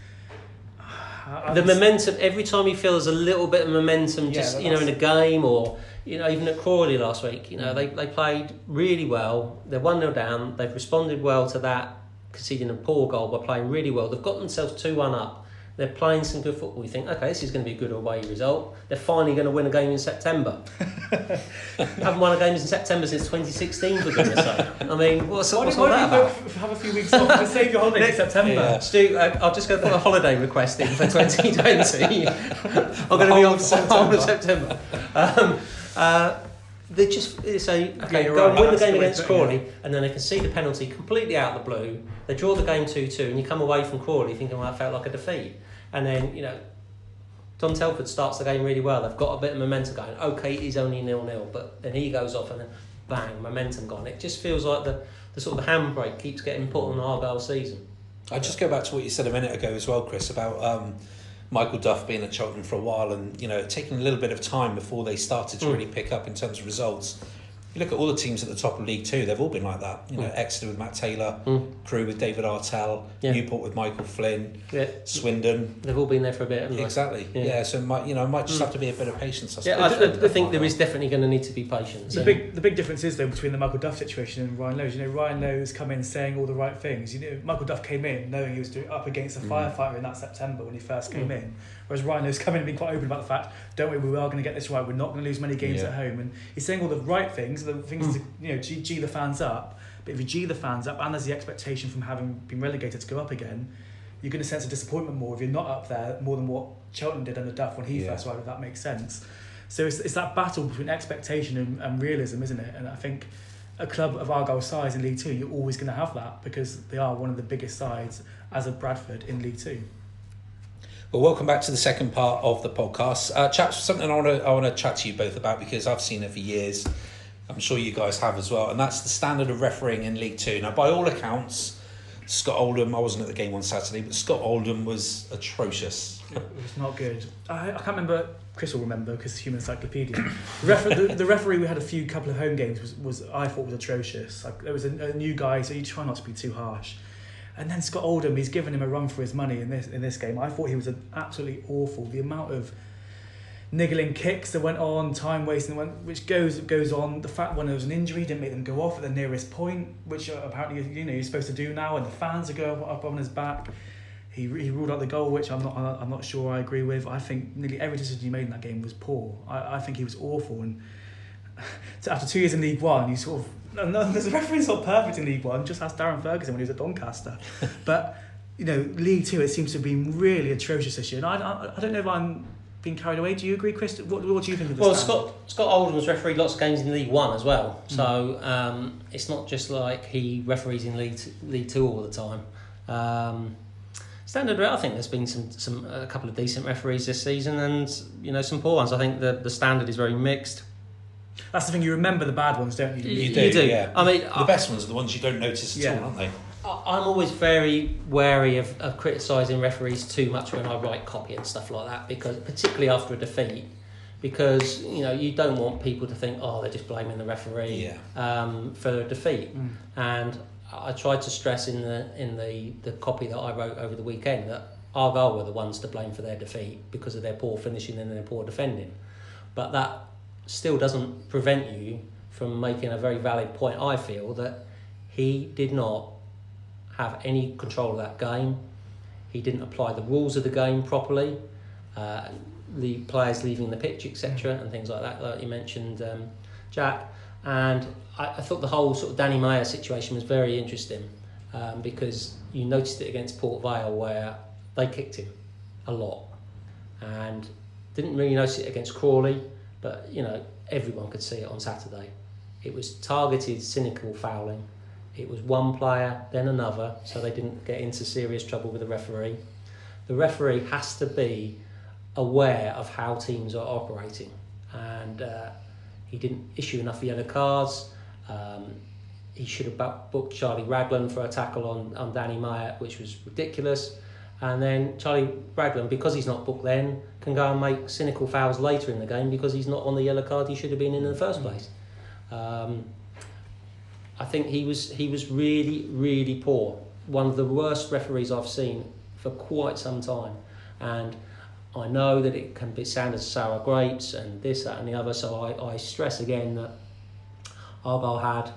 The momentum every time you feel there's a little bit of momentum just you know in a game or you know even at Crawley last week you know Mm. they, they played really well they're 1-0 down they've responded well to that conceding a poor goal by playing really well. They've got themselves 2 1 up. They're playing some good football. You think, okay, this is going to be a good away result. They're finally going to win a game in September. Haven't won a game in September since 2016, for goodness sake. I mean, what's, Why what's all that you about? have a few weeks off to save your holiday in September? Yeah. Stu, uh, I'll just go put a holiday request in for 2020. I'm going to be on of for the whole of September. Um, uh, they just say, okay, you're go right, win the game against to put it, Crawley, and then they can see the penalty completely out of the blue. They draw the game 2 2, and you come away from Crawley thinking, well, that felt like a defeat. And then, you know, Dom Telford starts the game really well. They've got a bit of momentum going. Okay, it is only nil nil, but then he goes off and then bang, momentum gone. It just feels like the, the sort of handbrake keeps getting put on the Argyle season. I just go back to what you said a minute ago as well, Chris, about um, Michael Duff being at Cheltenham for a while and you know taking a little bit of time before they started to Mm. really pick up in terms of results. You look at all the teams at the top of League Two; they've all been like that. You know, Mm. Exeter with Matt Taylor, Mm. Crewe with David Artell, Yeah. Newport with Michael Flynn, Yeah, Swindon. they've all been there for a bit. haven't they? Exactly. Yeah. Yeah. so might, you know, might just Mm. have to be a bit of patience. I Yeah. I, I, I think there is definitely going to need to be patience. The and- big, the big difference is though between the Michael Duff situation and Ryan Lowe's. You know, Ryan Lowe's come in saying all the right things. You know, Michael Duff came in knowing he was doing, up against a Mm. firefighter in that September when he first came Mm. in. Whereas Ryan Lowe's come in and been quite open about the fact, don't worry, we are going to get this right. We're not going to lose many games Yeah. at home. And he's saying all the right things, the things Mm. to you know, G, G the fans up. But if you G the fans up, and there's the expectation from having been relegated to go up again, you're going to sense a disappointment more if you're not up there more than what Cheltenham did under Duff when he Yeah. first arrived. If that makes sense. So it's, it's that battle between expectation and, and realism, isn't it? And I think a club of Argyle's size in League Two, you're always going to have that because they are one of the biggest sides as a Bradford in League Two. Well, welcome back to the second part of the podcast, uh, chaps. Something I want to I want to chat to you both about because I've seen it for years. I'm sure you guys have as well, and that's the standard of refereeing in League Two. Now, by all accounts, Scott Oldham. I wasn't at the game on Saturday, but Scott Oldham was atrocious. It was not good. I, I can't remember. Chris will remember because it's human encyclopedia. The, refer- the, the referee we had a few couple of home games was, was I thought was atrocious. Like there was a, a new guy, so you try not to be too harsh. And then Scott Oldham, he's given him a run for his money in this in this game. I thought he was absolutely awful. The amount of niggling kicks that went on, time wasting, went, which goes goes on. The fact when there was an injury didn't make them go off at the nearest point, which uh, apparently you know you're supposed to do now, and the fans are going up on his back. He, he ruled out the goal, which I'm not I'm not sure I agree with. I think nearly every decision he made in that game was poor. I, I think he was awful, and after two years in League One, you sort of no, no, the referee's not perfect in League One. Just ask Darren Ferguson when he was at Doncaster, but you know League Two it seems to have been really atrocious this year. And I, I, I don't know if I'm being carried away. Do you agree, Chris? What, what do you think of the Well, standard? Scott Scott Oldham's refereed lots of games in League One as well, Mm. so um, it's not just like he referees in League Two, League Two all the time. Um, standard, I think there's been some some a couple of decent referees this season, and you know some poor ones. I think the the standard is very mixed. That's the thing. You remember the bad ones, don't you? You You do, do. yeah. I mean, The I- best ones are the ones you don't notice at Yeah. all, aren't they? I- I'm always very wary of, of criticising referees too much when I write copy and stuff like that because particularly after a defeat because you know you don't want people to think oh they're just blaming the referee Yeah. um, for a defeat Mm. and I tried to stress in the in the, the copy that I wrote over the weekend that Argyle were the ones to blame for their defeat because of their poor finishing and their poor defending but that still doesn't prevent you from making a very valid point I feel that he did not have any control of that game. He didn't apply the rules of the game properly. Uh, the players leaving the pitch, etc., and things like that, like you mentioned, um, Jack. And I, I thought the whole sort of Danny Mayor situation was very interesting um, because you noticed it against Port Vale where they kicked him a lot, and didn't really notice it against Crawley, but you know everyone could see it on Saturday. It was targeted, cynical fouling. It was one player, then another, so they didn't get into serious trouble with the referee. The referee has to be aware of how teams are operating, and uh, he didn't issue enough yellow cards. Um, he should have booked Charlie Raglan for a tackle on, on Danny Mayor, which was ridiculous. And then Charlie Raglan, because he's not booked then, can go and make cynical fouls later in the game because he's not on the yellow card he should have been in in the first place. Um, I think he was he was really really poor. One of the worst referees I've seen for quite some time, and I know that it can be sound as sour grapes and this that and the other. So I, I stress again that Argyle had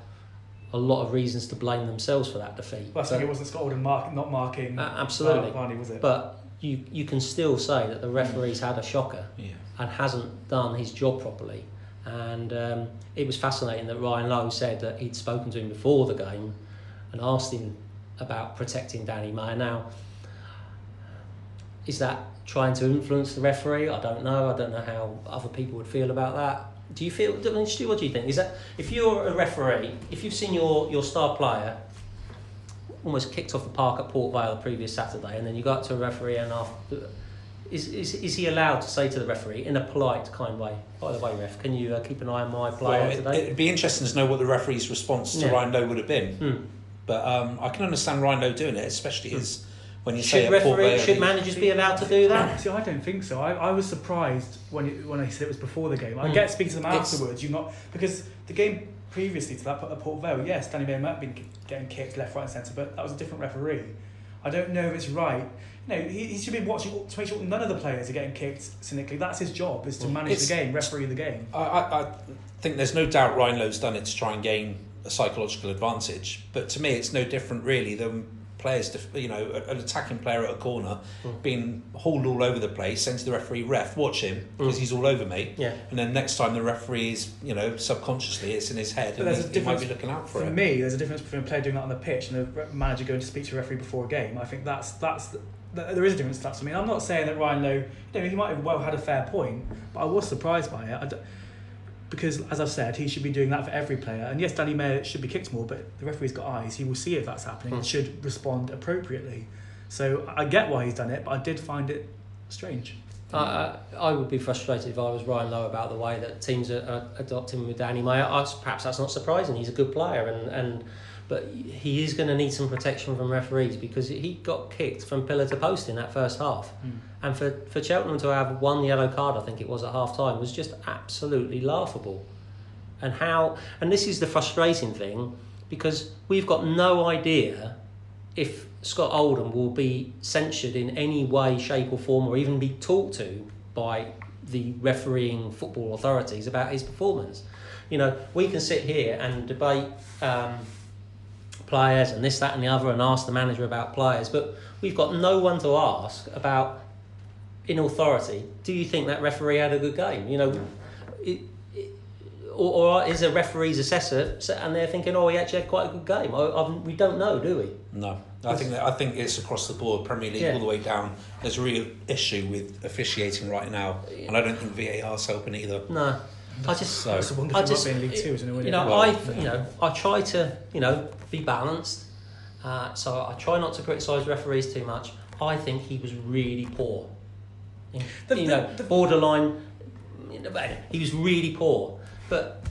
a lot of reasons to blame themselves for that defeat. Well, I think it wasn't Scott Oldham mark, not marking. Uh, absolutely. Varney, was it? But you you can still say that the referee's had a shocker Yeah. and hasn't done his job properly. And um, it was fascinating that Ryan Lowe said that he'd spoken to him before the game and asked him about protecting Danny Mayor. Now, is that trying to influence the referee? I don't know. I don't know how other people would feel about that. Do you feel? Stu, what do you think? Is that if you're a referee, if you've seen your, your star player almost kicked off the park at Port Vale the previous Saturday, and then you go up to a referee and after, is, is, is he allowed to say to the referee in a polite, kind way, by the way, ref, can you uh, keep an eye on my player Well, it, today? it'd be interesting to know what the referee's response to Yeah. Ryan Lowe would have been. Hmm. But um, I can understand Ryan Lowe doing it, especially as when you say Should at Port referee, Vale, should managers be allowed to do that? See, I don't think so. I, I was surprised when it, when I said it was before the game. I Mm. get speaking to them afterwards. You not because the game previously to that at Port Vale, yes, Danny Mayor might have been getting kicked left, right, and centre, but that was a different referee. I don't know if it's right. You know, he, he should be watching to make sure none of the players are getting kicked cynically. That's his job, is to manage It's- the game, referee the game. I, I, I think there's no doubt Ryan Lowe's done it to try and gain a psychological advantage. But to me, it's no different really than players, to, you know, an attacking player at a corner Mm. being hauled all over the place, saying to the referee, "Ref, watch him because Mm. he's all over me." Yeah. And then next time the referee is, you know, subconsciously it's in his head, But and there's he, a he might be difference- looking out for For it. me, there's a difference between a player doing that on the pitch and a manager going to speak to a referee before a game. I think that's that's the, there is a difference. to that. I mean, I'm not saying that Ryan Lowe, you know, he might have well had a fair point, but I was surprised by it. I d because, as I've said, he should be doing that for every player. And yes, Danny Mayor should be kicked more, but the referee's got eyes. He will see if that's happening and Hmm. should respond appropriately. So I get why he's done it, but I did find it strange. I, I, I would be frustrated if I was Ryan Lowe about the way that teams are, are adopting with Danny Mayor. I, perhaps that's not surprising. He's a good player, and, and but he is going to need some protection from referees because he got kicked from pillar to post in that first half. And for, for Cheltenham to have one yellow card, I think it was at half time, was just absolutely laughable. And how, and this is the frustrating thing because we've got no idea if Scott Oldham will be censured in any way, shape, or form, or even be talked to by the refereeing football authorities about his performance. You know, we can sit here and debate um, players and this, that, and the other, and ask the manager about players, but we've got no one to ask about in authority, do you think that referee had a good game? You know, it, it, or, or is a referee's assessor and they're thinking, oh, he actually had quite a good game? I, I, we don't know, do we? No, I think that, I think it's across the board, Premier League Yeah. all the way down. There's a real issue with officiating right now, and I don't think VAR's helping either. No, I just, So- It's a I wonderful just, in League Two, isn't it? you know, Well, I, yeah. you know, I try to, you know, be balanced. Uh, so I try not to criticise referees too much. I think he was really poor. In- The- you the- know, the- borderline. you know, He was really poor, but.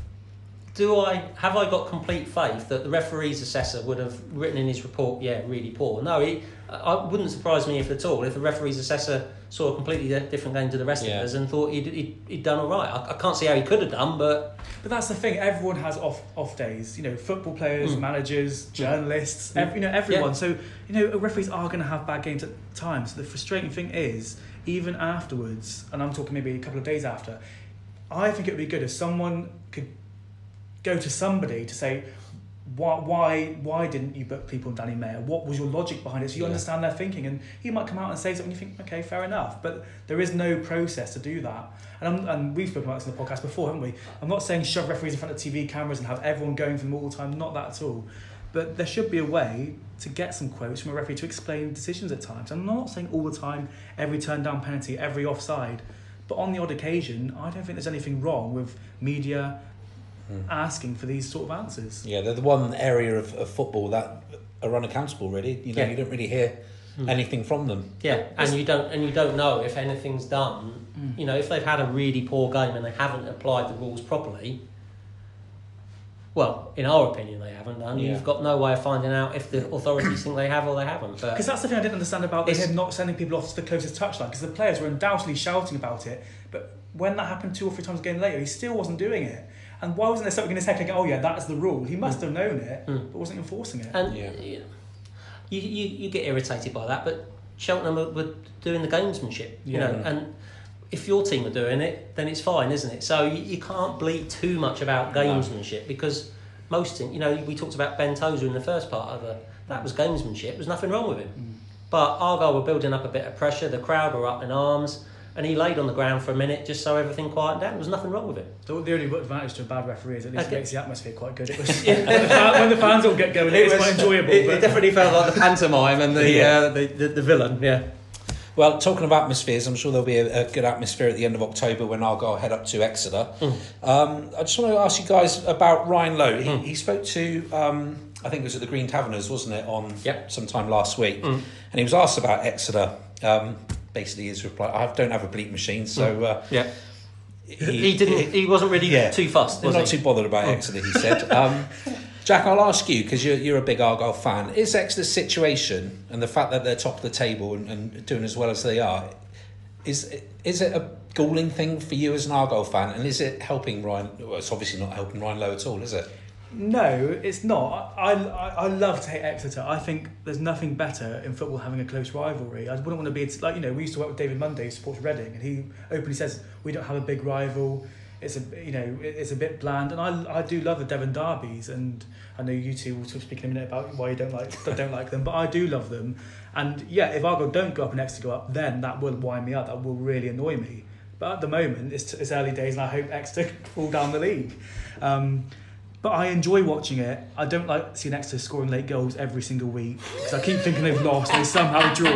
Do I have I got complete faith that the referee's assessor would have written in his report? Yeah, really poor. No, he. I it wouldn't surprise me if at all if the referee's assessor saw a completely different game to the rest Yeah. of us and thought he'd, he'd, he'd done all right. I, I can't see how he could have done, but But that's the thing. Everyone has off off days. You know, football players, Mm. managers, journalists. Mm. Ev- you know, everyone. Yeah. So you know, referees are going to have bad games at times. The frustrating thing is, even afterwards, and I'm talking maybe a couple of days after, I think it would be good if someone could go to somebody to say. Why, why, why didn't you book people on Danny Mayor? What was your logic behind it? So you Yeah. understand their thinking, and he might come out and say something. You think, okay, fair enough, but there is no process to do that. And, I'm, and we've spoken about this in the podcast before, haven't we? I'm not saying shove referees in front of TV cameras and have everyone going for them all the time. Not that at all. But there should be a way to get some quotes from a referee to explain decisions at times. I'm not saying all the time, every turn down penalty, every offside. But on the odd occasion, I don't think there's anything wrong with media Hmm. asking for these sort of answers. Yeah, they're the one area of, of football that are unaccountable. Really, you know, Yeah. you don't really hear Mm. anything from them. Yeah, and you don't and you don't know if anything's done. Mm. You know, if they've had a really poor game and they haven't applied the rules properly. Well, in our opinion, they haven't done. Yeah. You've got no way of finding out if the authorities think they have or they haven't. Because that's the thing I didn't understand about It's- him not sending people off to the closest touchline. Because the players were undoubtedly shouting about it, but when that happened two or three times again later, he still wasn't doing it. And why wasn't there something in his head thinking, "Oh yeah, that's the rule"? He must have known it, Mm. but wasn't enforcing it. and Yeah. you, you you you get irritated by that. But Cheltenham were, were doing the gamesmanship, you Yeah. know, and. If your team are doing it, then it's fine, isn't it? So you, you can't bleat too much about No. gamesmanship because most, thing- you know, we talked about Ben Tozer in the first part of the, that was gamesmanship. There's nothing wrong with him. Mm. But Argyle were building up a bit of pressure. The crowd were up in arms, and he laid on the ground for a minute just so everything quieted down. There was nothing wrong with it. The, the only advantage to a bad referee is at least Okay. it makes the atmosphere quite good. It was, when, the fan, when the fans all get going, it's quite enjoyable. It, but- it definitely felt like the pantomime and the, Yeah. uh, the, the the villain. Yeah. Well, talking of atmospheres, I'm sure there'll be a, a good atmosphere at the end of October when Argyle head up to Exeter. Um, I just want to ask you guys about Ryan Lowe. He, he spoke to, um, I think it was at the Green Taverners, wasn't it, on Yep. sometime last week, and he was asked about Exeter. Um, basically, his reply: "I don't have a bleep machine, so." Uh, Yeah. He, didn't. He wasn't really Yeah. too fussed. Was not he? too bothered about Exeter, he said. Um, Jack, I'll ask you because you're, you're a big Argyle fan. Is Exeter's situation and the fact that they're top of the table and, and doing as well as they are, is is it a galling thing for you as an Argyle fan? And is it helping Ryan? Well, it's obviously not helping Ryan Lowe at all, is it? No, it's not. I, I, I love to hate Exeter. I think there's nothing better in football having a close rivalry. I wouldn't want to be like you know we used to work with David Monday, who supports Reading, and he openly says we don't have a big rival. It's a you know it's a bit bland, and I, I do love the Devon derbies, and I know you two will speak in a minute about why you don't like don't like them, but I do love them. And yeah, if Argyle don't go up and Exeter go up, then that will wind me up. That will really annoy me. But at the moment, it's, it's early days, and I hope Exeter fall down the league. Um, but I enjoy watching it. I don't like seeing Exeter scoring late goals every single week because I keep thinking they've lost they somehow draw.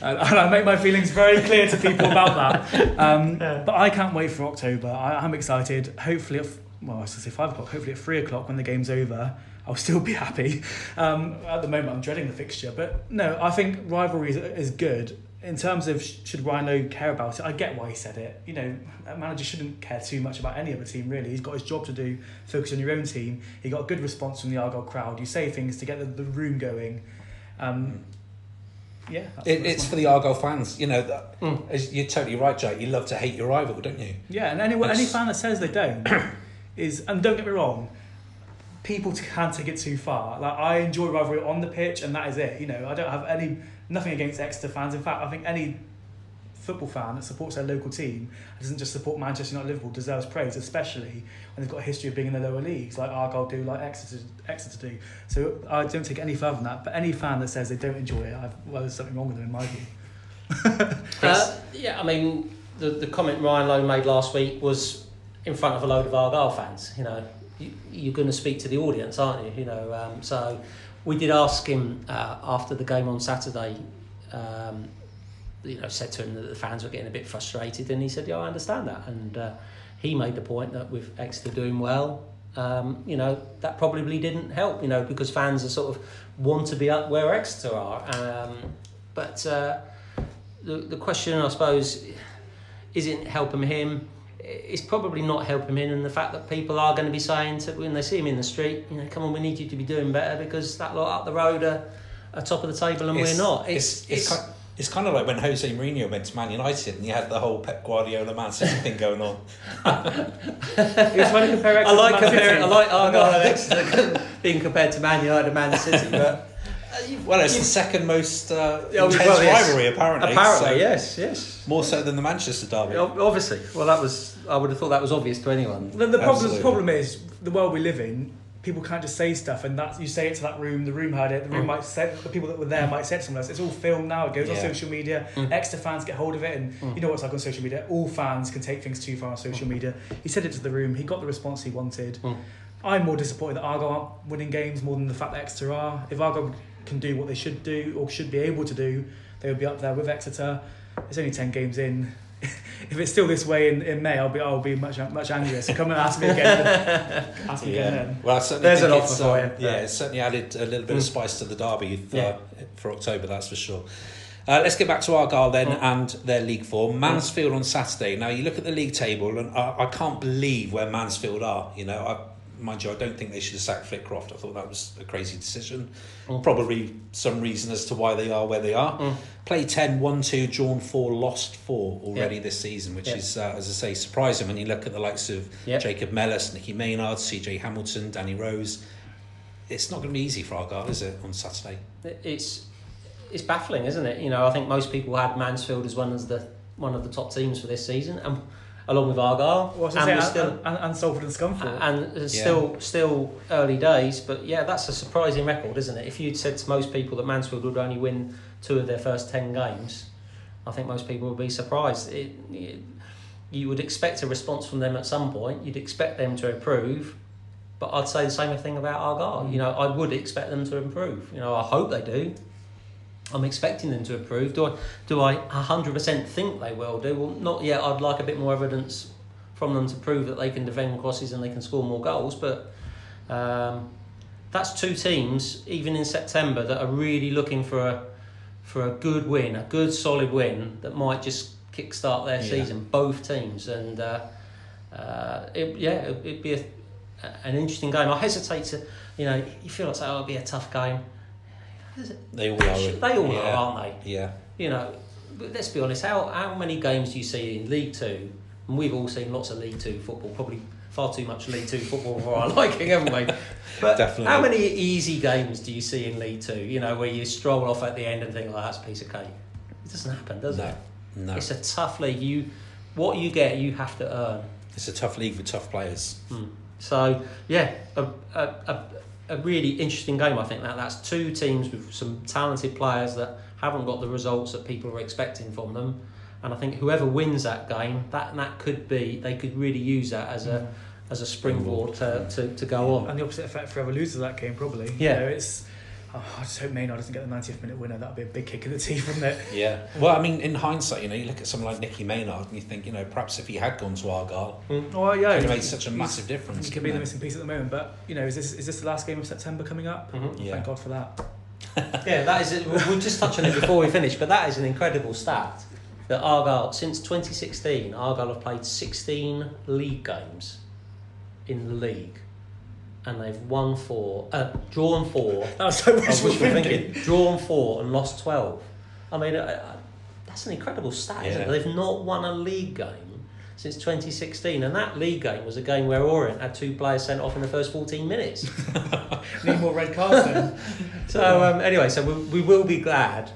And, and I make my feelings very clear to people about that. Um, but I can't wait for October. I, I'm excited. Hopefully, at, well, I to say five o'clock. Hopefully, at three o'clock when the game's over, I'll still be happy. Um, at the moment, I'm dreading the fixture. But no, I think rivalry is, is good. In terms of should Ryan Lowe care about it, I get why he said it. You know, a manager shouldn't care too much about any other team really. He's got his job to do. Focus on your own team. He got a good response from the Argyle crowd. You say things to get the, the room going. Um, yeah, that's, it that's it's for the Argyle fans. You know, that, Mm. as- you're totally right, Jake. You love to hate your rival, don't you? Yeah, and anyone, any fan that says they don't is, and don't get me wrong, people t- can take it too far. Like I enjoy rivalry on the pitch, and that is it. You know, I don't have any nothing against Exeter fans. In fact, I think any football fan that supports their local team and doesn't just support Manchester United, Liverpool deserves praise, especially when they've got a history of being in the lower leagues, like Argyle do, like Exeter, Exeter do. So I don't take any further than that. But any fan that says they don't enjoy it, I've, well, there's something wrong with them in my view. Uh, yeah, I mean, the, the comment Ryan Lowe made last week was in front of a load of Argyle fans. You know, you, you're going to speak to the audience, aren't you? You know, um, so we did ask him uh, after the game on Saturday. Um, you know, said to him that the fans were getting a bit frustrated, and he said, "Yeah, I understand that." And uh, he made the point that with Exeter doing well, um, you know, that probably didn't help. You know, because fans are sort of want to be up where Exeter are. Um, but uh, the the question, I suppose, isn't helping him. It's probably not helping him in and the fact that people are going to be saying to when they see him in the street, you know, come on, we need you to be doing better because that lot up the road are, are top of the table and we're not. It's, it's, kind, it's kind of like when Jose Mourinho went to Man United and you had the whole Pep Guardiola Man City thing going on. It was funny to compare I like comparing, I like oh, Argyle being compared to Man United and Man City, but Well, it's the second most uh, Yeah, intense well, yes. rivalry, apparently. apparently, so- yes, yes. More so than the Manchester derby. Obviously, well, that was. I would have thought that was obvious to anyone. The, the problem, the problem is the world we live in. People can't just say stuff, and that you say it to that room. The room heard it. The room Mm. might say the people that were there might say it to someone else. It's all filmed now. It goes on social media. Mm. Exeter fans get hold of it, and Mm. you know what it's like on social media. All fans can take things too far on social media. He said it to the room. He got the response he wanted. Mm. I'm more disappointed that Argyle aren't winning games more than the fact that Exeter are. If Argyle can do what they should do or should be able to do, they would be up there with Exeter. It's only ten games in. if it's still this way in, in May, I'll be I'll be much much angrier. So come and ask me again. ask me again then. Well, certainly There's an offer for um, you. Yeah, it's certainly added a little bit of Mm. spice to the derby uh, Yeah. for October, that's for sure. Uh, let's get back to Argyle then Mm. and their league form. Mansfield on Saturday. Now you look at the league table, and I, I can't believe where Mansfield are. You know, I, mind you, I don't think they should have sacked Flitcroft. I thought that was a crazy decision. Mm. Probably some reason as to why they are where they are. Mm. Play 10, 1 2, drawn 4, lost 4 already this season, which Yeah. is, uh, as I say, surprising when you look at the likes of Yeah. Jacob Mellis, Nicky Maynard, CJ Hamilton, Danny Rose. It's not going to be easy for Argyle, is it, on Saturday? It's it's baffling, isn't it? You know, I think most people had Mansfield as one of the one of the top teams for this season, and along with Argyle. Well, and say, still, and, and, and Salford and Scunthorpe. and it's still still early days, but yeah, that's a surprising record, isn't it? If you'd said to most people that Mansfield would only win two of their first ten games, I think most people would be surprised. It, it, you would expect a response from them at some point. You'd expect them to improve, but I'd say the same thing about Argyle. You mm. know, I would expect them to improve. You know, I hope they do. I'm expecting them to approve. Do I? Do I 100% think they will do? Well, not yet. I'd like a bit more evidence from them to prove that they can defend crosses and they can score more goals. But um, that's two teams, even in September, that are really looking for a for a good win, a good solid win that might just kickstart their Yeah. season. Both teams, and uh, uh, it, yeah, it, it'd be a, an interesting game. I hesitate to, you know, you feel like oh, it'll be a tough game. They all are. They all yeah. are, aren't they? Yeah. You know, but let's be honest. How how many games do you see in League Two? And we've all seen lots of League Two football. Probably far too much League Two football for our liking, haven't we? But Definitely. how many easy games do you see in League Two? You know, where you stroll off at the end and think, "Oh, that's a piece of cake." It doesn't happen, does No. it? No. It's a tough league. You, what you get, you have to earn. It's a tough league with tough players. Hmm. So yeah, a, a, a, a really interesting game. I think that that's two teams with some talented players that haven't got the results that people are expecting from them. And I think whoever wins that game, that that could be they could really use that as a mm. as a springboard to, to, to go on. And the opposite effect for whoever loses that game, probably. Yeah. You know, it's. Oh, I just hope Maynard doesn't get the 90th minute winner. That'd be a big kick in the teeth, wouldn't it? Yeah. Well, I mean, in hindsight, you know, you look at someone like Nicky Maynard and you think, you know, perhaps if he had gone to Argyle, Oh yeah, it would have made such a massive difference. He could be the missing piece at the moment, but you know, is this is this the last game of September coming up? Mhm. Yeah. Thank God for that. Yeah, that is. We'll we'll just touch on it before we finish, but that is an incredible stat. That Argyle, since 2016, Argyle have played 16 league games in the league, and they've won four, uh, drawn four, That was so of wishful thinking. thinking, drawn four and lost 12. I mean, uh, uh, that's an incredible stat. Isn't it? Yeah. They've not won a league game since 2016, and that league game was a game where Orient had two players sent off in the first 14 minutes. Need more red cards then. So um, anyway, so we, we will be glad.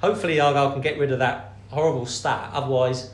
Hopefully, Argyle can get rid of that horrible stat. Otherwise,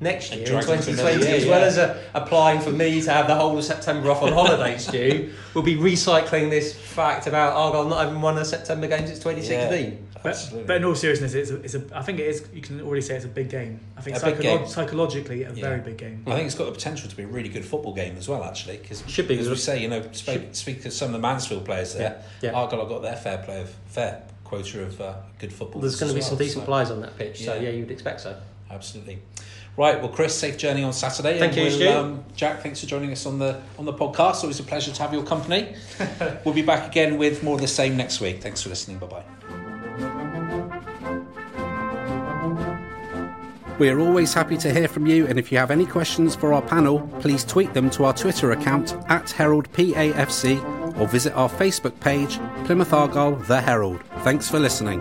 next year in drag it to another 2020, year, as well yeah. as uh, applying for me to have the whole of September off on holiday, Stu, we'll be recycling this fact about Argyle not having won a September game since 2016. But, Absolutely. but in all seriousness, it's a, it's a. I think it is. You can already say it's a big game. I think A psycholo- game. psychologically, a Yeah. very big game. I think it's got the potential to be a really good football game as well, actually. Because Should be, as we say, you know, speak, speak to some of the Mansfield players there. Yeah, yeah. Argyle have got their fair play of fair quota of uh, good football. There's going to be as some decent so- players on that pitch, so Yeah. yeah, you'd expect so. Absolutely. Right, well, Chris, safe journey on Saturday. Thank and you, we'll, Stu. Um, Jack, thanks for joining us on the on the podcast. Always a pleasure to have your company. we'll be back again with more of the same next week. Thanks for listening. Bye bye. We are always happy to hear from you, and if you have any questions for our panel, please tweet them to our Twitter account at HeraldPAFC or visit our Facebook page, Plymouth Argyle The Herald. Thanks for listening.